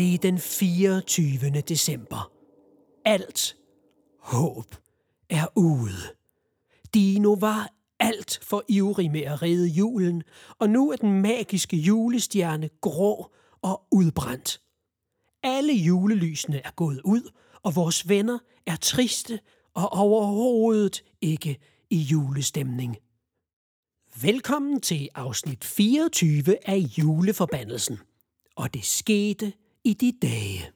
Det er den 24. december. Alt håb er ude. Dino var alt for ivrig med at redde julen, og nu er den magiske julestjerne grå og udbrændt. Alle julelysene er gået ud, og vores venner er triste og overhovedet ikke i julestemning. Velkommen til afsnit 24 af Juleforbandelsen. Og det skete i de dage.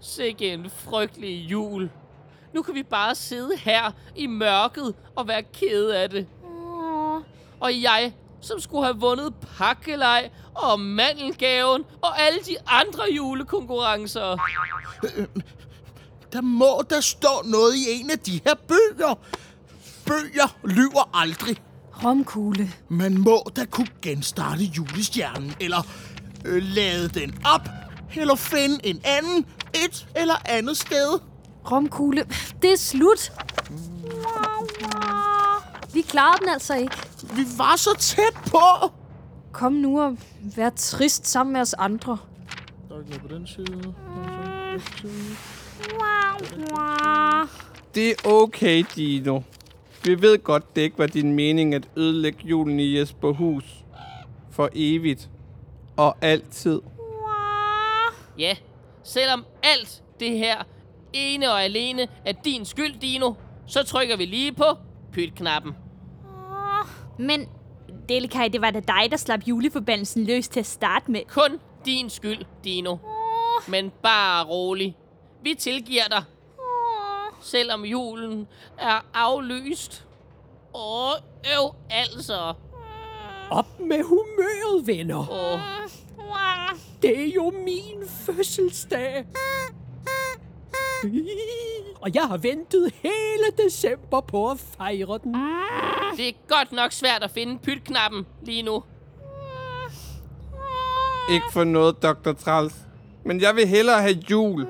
Sikke en frygtelig jul. Nu kan vi bare sidde her i mørket og være kede af det. Åh, Og jeg, som skulle have vundet pakkelej og mandelgaven og alle de andre julekonkurrencer. Der må der stå noget i en af de her bøger. Bøger lyver aldrig. Romkugle. Man må da kunne genstarte julestjernen, eller øh, lade den op, eller finde en anden et eller andet sted. Romkugle. Det er slut. Vi klarede den altså ikke. Vi var så tæt på. Kom nu og vær trist sammen med os andre. Der er ikke på den side. Det er okay, Dino. Vi ved godt, det ikke var din mening at ødelægge julen i Jesperhus. For evigt. Og altid. Ja, selvom alt det her ene og alene er din skyld, Dino, så trykker vi lige på pyt-knappen. Men Delikaj, det var da dig, der slap juleforbandelsen løs til at starte med. Kun din skyld, Dino. Men bare rolig. Vi tilgiver dig. Selvom julen er aflyst. Åh, øv altså. Op med humøret, venner. Åh, Det er jo min fødselsdag. Og jeg har ventet hele december på at fejre den. det er godt nok svært at finde pyt-knappen lige nu. Ikke for noget, Dr. Træls. Men jeg vil hellere have jul.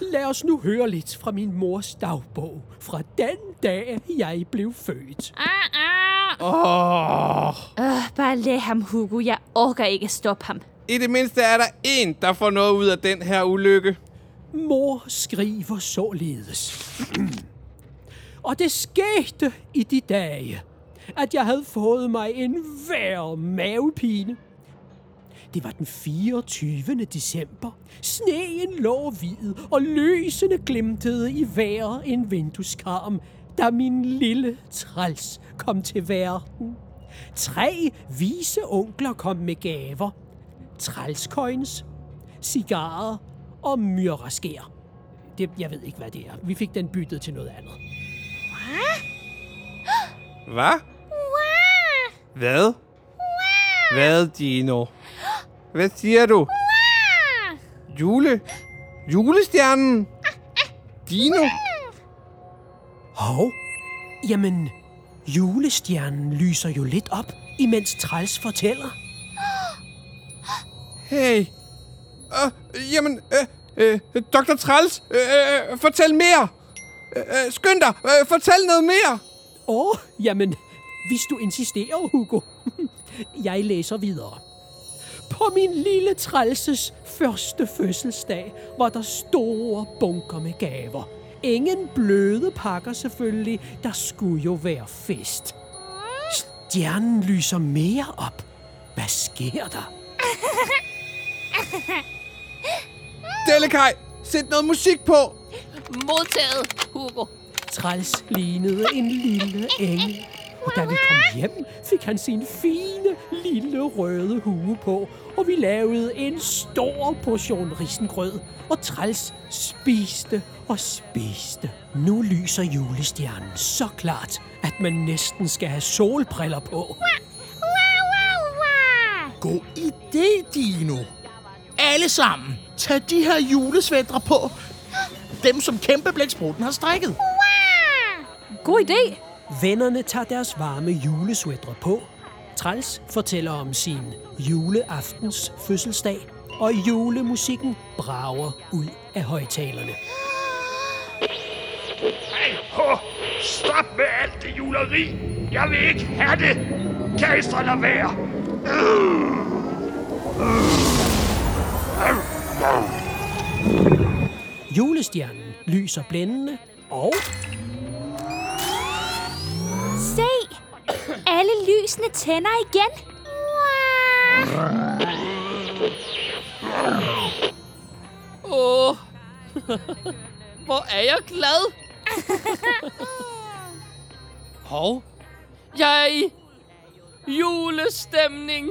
Lad os nu høre lidt fra min mors dagbog. Fra den dag, jeg blev født. Åh. Øh, bare lad ham, Hugo. Jeg orker ikke at stoppe ham. I det mindste er der en, der får noget ud af den her ulykke. Mor skriver således. Og det skete i de dage, at jeg havde fået mig en værre mavepine. Det var den 24. december. Sneen lå hvid, og lysene glimtede i hver en vindueskarm, da min lille træls kom til verden. Tre vise onkler kom med gaver. Trælskoins, cigarer og myrraskær. Det, jeg ved ikke, hvad det er. Vi fik den byttet til noget andet. Hvad? Hvad? Hvad, Dino? Hvad siger du? Jule? Julestjernen? Dino? Hov, jamen, julestjernen lyser jo lidt op, imens Træls fortæller. Hey. Uh, jamen, uh, uh, Dr. Træls, uh, uh, fortæl mere. Uh, uh, skynd dig, uh, fortæl noget mere. Åh, oh, jamen, hvis du insisterer, Hugo. Jeg læser videre. På min lille trælses første fødselsdag var der store bunker med gaver. Ingen bløde pakker selvfølgelig. Der skulle jo være fest. Stjernen lyser mere op. Hvad sker der? Delikaj, sæt noget musik på. Modtaget, Hugo. Træls lignede en lille engel. Og da vi kom hjem, fik han sin fine, lille røde hue på, og vi lavede en stor portion risengrød, og Træls spiste og spiste. Nu lyser julestjernen så klart, at man næsten skal have solbriller på. God idé, Dino. Alle sammen, tag de her julesvætre på. dem, som kæmpeblæksprutten har strikket. God idé. Vennerne tager deres varme julesweatre på. Træls fortæller om sin juleaftens fødselsdag, og julemusikken brager ud af højtalerne. Hey, ho! Stop med alt det juleri! Jeg vil ikke have det! Kan I så lade være? Julestjernen lyser blændende, og Se! Alle lysene tænder igen. Åh, hvor er jeg glad. Hov, jeg er i julestemning.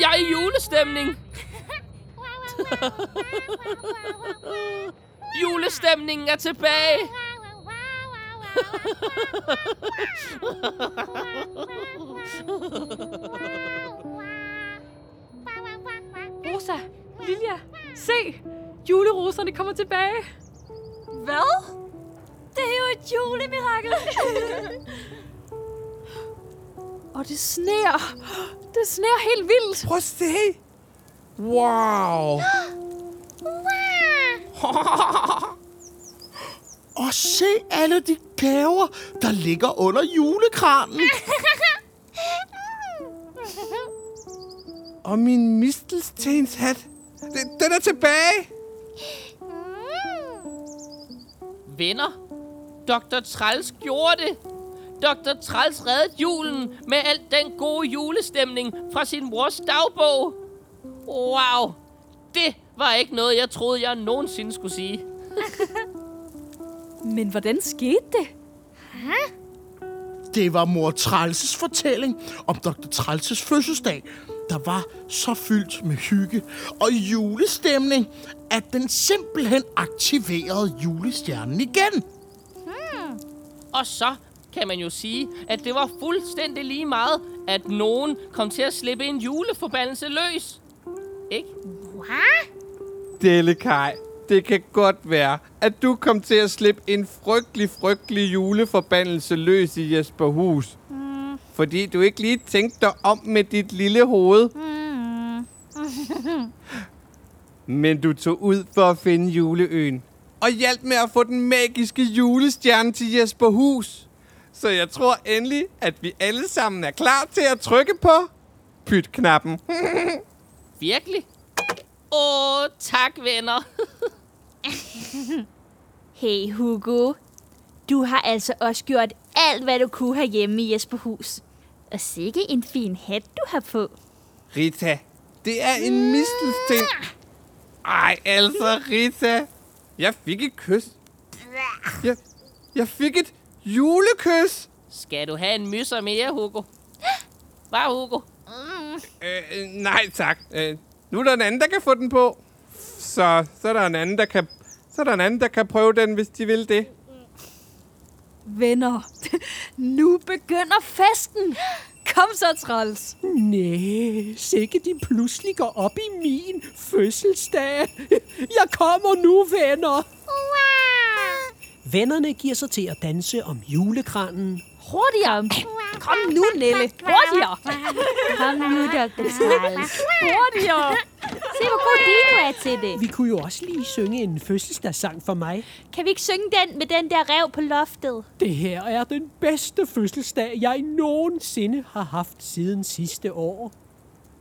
Jeg er i julestemning. Julestemningen er tilbage. Rosa, Lilja, se! Juleroserne kommer tilbage. Hvad? Det er jo et julemirakel. Og det sner. Det sner helt vildt. Prøv at se. Wow. Og se alle de gaver, der ligger under julekranen. Og min mistelstenshat. Den, er tilbage. Venner, Dr. Træls gjorde det. Dr. Træls reddede julen med al den gode julestemning fra sin mors dagbog. Wow, det var ikke noget, jeg troede, jeg nogensinde skulle sige. Men hvordan skete det? Det var mor Trælses fortælling om Dr. Trælses fødselsdag, der var så fyldt med hygge og julestemning, at den simpelthen aktiverede julestjernen igen. Og så kan man jo sige, at det var fuldstændig lige meget, at nogen kom til at slippe en juleforbandelse løs. Ikke? Delikaj, det kan godt være, at du kom til at slippe en frygtelig, frygtelig juleforbandelse løs i Jesperhus. Mm. Fordi du ikke lige tænkte dig om med dit lille hoved. Mm. Men du tog ud for at finde juleøen. Og hjalp med at få den magiske julestjerne til Jesperhus. Så jeg tror endelig, at vi alle sammen er klar til at trykke på pyt-knappen. Virkelig? Åh, tak venner. Hey Hugo, du har altså også gjort alt, hvad du kunne herhjemme i Jesperhus. Og sikke en fin hat, du har på. Rita, det er en mistelsten. Ej, altså, Rita. Jeg fik et kys. Jeg, jeg fik et julekys. Skal du have en myser mere, Hugo? Hvad, Hugo? Øh, øh, nej, tak. Øh, nu er der en anden, der kan få den på. Så, så er der en anden, der kan... Så er der en anden, der kan prøve den, hvis de vil det. Venner, nu begynder festen. Kom så, Træls. Næh, sikke de pludselig går op i min fødselsdag. Jeg kommer nu, venner. Vennerne giver sig til at danse om julekranen. Hurtigere. Kom nu, Nelle. Hurtigere. Kom nu, Dr. Træls. Hurtigere. Se, hvor god din du er til det. Vi kunne jo også lige synge en fødselsdagssang for mig. Kan vi ikke synge den med den der rev på loftet? Det her er den bedste fødselsdag, jeg nogensinde har haft siden sidste år.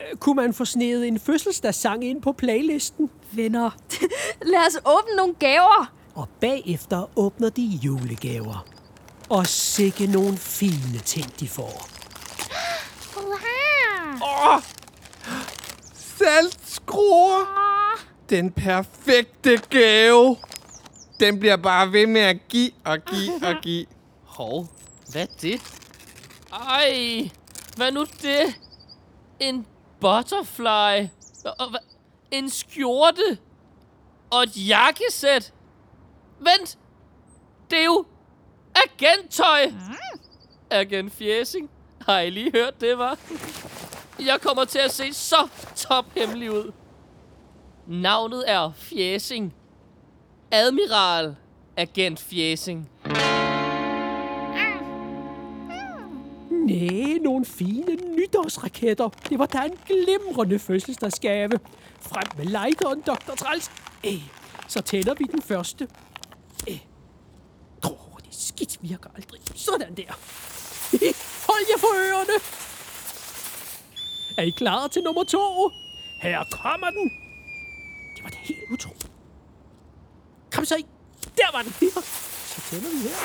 Øh, Kunne man få snedet en fødselsdagssang ind på playlisten? Venner, lad os åbne nogle gaver. Og bagefter åbner de julegaver. Og sikke nogle fine ting, de får. Åh! Saltskruer! Den perfekte gave. Den bliver bare ved med at give og give og give. Hov, hvad er det? Ej, hvad nu det? En butterfly. En skjorte. Og et jakkesæt. Vent, det er jo agenttøj. Agent Fjæsing. Har I lige hørt det, var? Jeg kommer til at se så tophemmelig ud. Navnet er Fjæsing. Admiral Agent Fjæsing. Næh, nogle fine nytårsraketter. Det var da en glimrende fødselsdagsgave. Frem med lighteren, Dr. Træls. Æh, så tænder vi den første. Det skidt virker aldrig. Sådan der. Hold jer for ørerne. Er I klar til nummer to? Her kommer den. Det var da helt utroligt. Kom så i. Der var den. Så tænder vi her.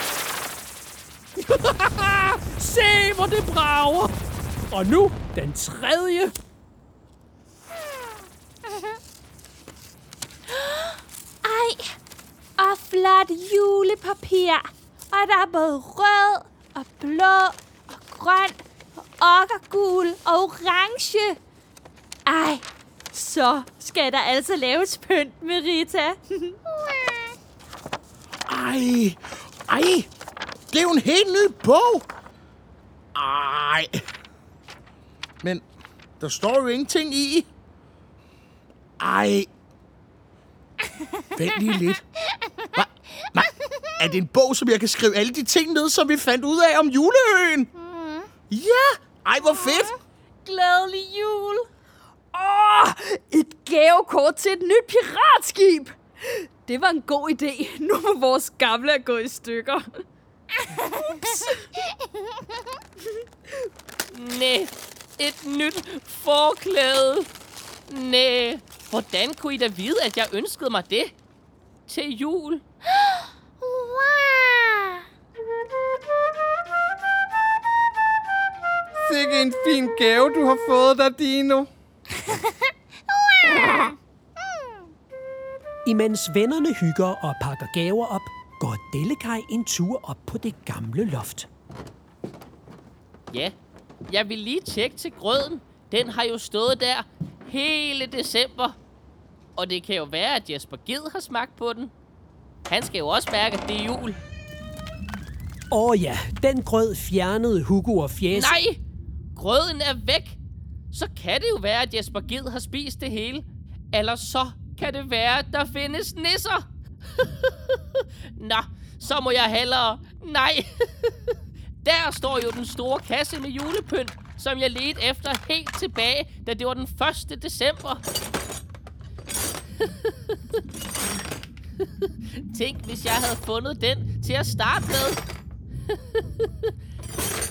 Se, hvor det brager. Og nu den tredje. Ej, og flot julepapir. Og der er både rød og blå og grøn og okkergul og orange. Ej, så skal der altså laves pynt med Rita. Ej, ej. Det er jo en helt ny bog. Ej. Men der står jo ingenting i. Ej. Vent lige lidt. Er det en bog, som jeg kan skrive alle de ting ned, som vi fandt ud af om juleøen? Ja, ej hvor fedt. Glædelig jul. Åh, et gavekort til et nyt piratskib. Det var en god idé, nu hvor vores gamle er gået i stykker. Næh, et nyt forklæde. Næh, hvordan kunne I da vide, at jeg ønskede mig det? Til jul? Sikke en fin gave, du har fået der, Dino. Imens vennerne hygger og pakker gaver op, går Dellekaj en tur op på det gamle loft. Ja, jeg vil lige tjekke til grøden. Den har jo stået der hele december. Og det kan jo være, at Jesper Ged har smagt på den. Han skal jo også mærke, at det er jul. Åh ja, den grød fjernede Hugo og Fjæs. Nej! Grøden er væk! Så kan det jo være, at Jesper Ged har spist det hele. Eller så kan det være, at der findes nisser. Nå, så må jeg hellere... Nej! Der står jo den store kasse med julepynt, som jeg ledte efter helt tilbage, da det var den 1. december. Tænk, hvis jeg havde fundet den til at starte med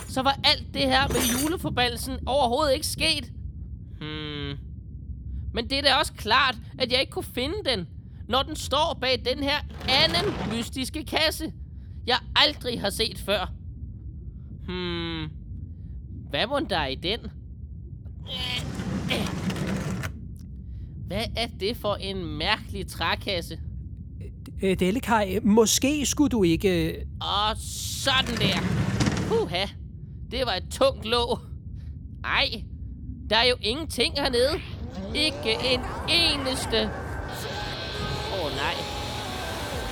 så var alt det her med juleforbandelsen overhovedet ikke sket. Hmm. Men det er da også klart, at jeg ikke kunne finde den, når den står bag den her anden mystiske kasse, jeg aldrig har set før. Hmm. Hvad må der er i den? Hvad er det for en mærkelig trækasse? Øh, Dellekaj, måske skulle du ikke... Og sådan der. Puha, det var et tungt låg. Ej, der er jo ingenting hernede. Ikke en eneste. Åh oh, nej.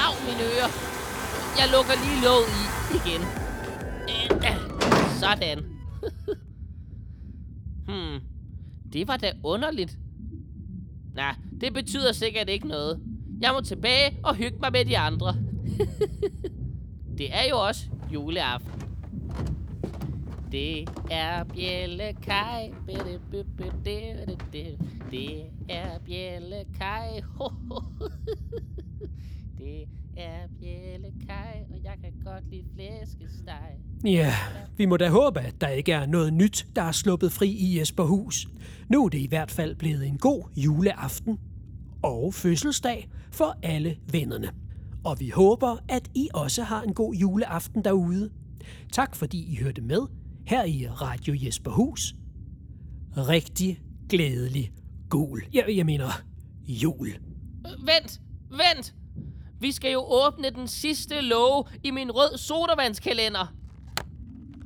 Au, mine ører. Jeg lukker lige låget i igen. Sådan. hmm, det var da underligt. Nej, det betyder sikkert ikke noget. Jeg må tilbage og hygge mig med de andre. det er jo også juleaften. Det er bjællekaj. Det er bjællekaj. Det er bjællekaj, og jeg kan godt lide flæskesteg. Ja, vi må da håbe, at der ikke er noget nyt, der er sluppet fri i Jesperhus. Nu er det i hvert fald blevet en god juleaften og fødselsdag for alle vennerne. Og vi håber, at I også har en god juleaften derude. Tak fordi I hørte med her i Radio Jesperhus. Rigtig glædelig gul. Jeg, jeg mener jul. Vent, vent! Vi skal jo åbne den sidste låge i min rød sodavandskalender.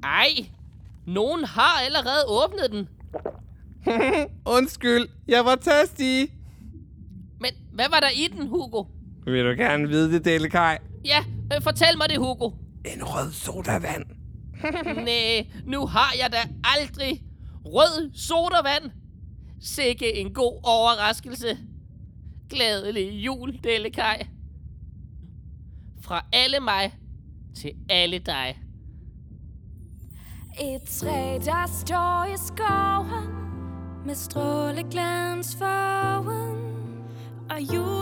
Ej, nogen har allerede åbnet den. Undskyld, jeg var tørstig. Men hvad var der i den, Hugo? Vil du gerne vide det, Delekaj? Ja, øh, fortæl mig det, Hugo. En rød sodavand. Næh, nu har jeg da aldrig rød sodavand. Sikke en god overraskelse. Glædelig jul, Dellekaj. Fra alle mig til alle dig. Et træ, der står i skoven Med stråleglans farven Og jul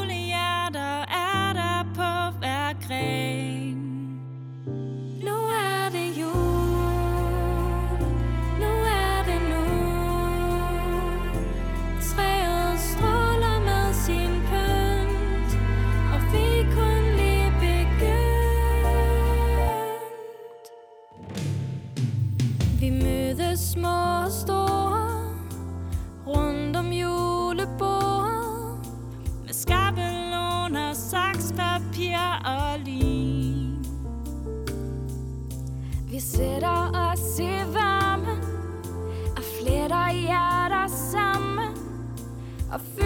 Vi sætter os i varmen Og fletter hjerter sammen Og fyr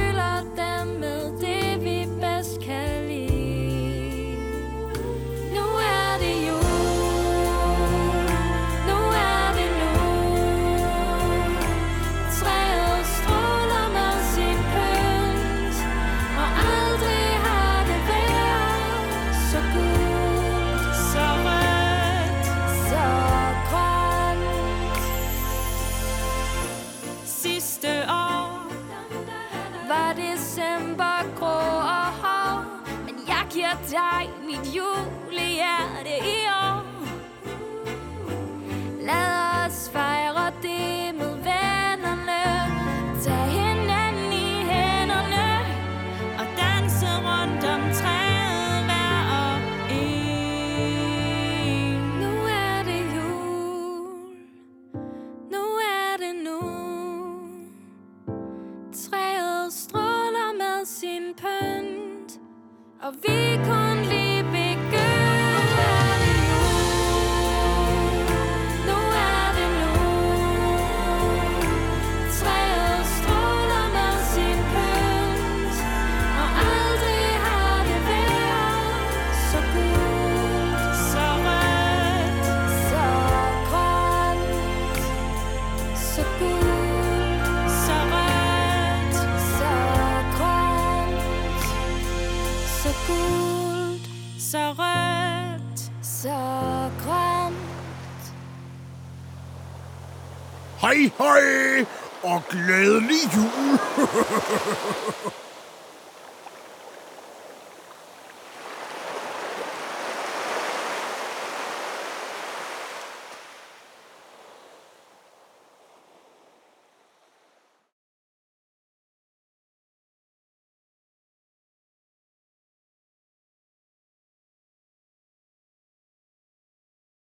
dig Mit julehjerte i år Av vi kunde så rødt, så grønt. Hej, hej, og glædelig jul!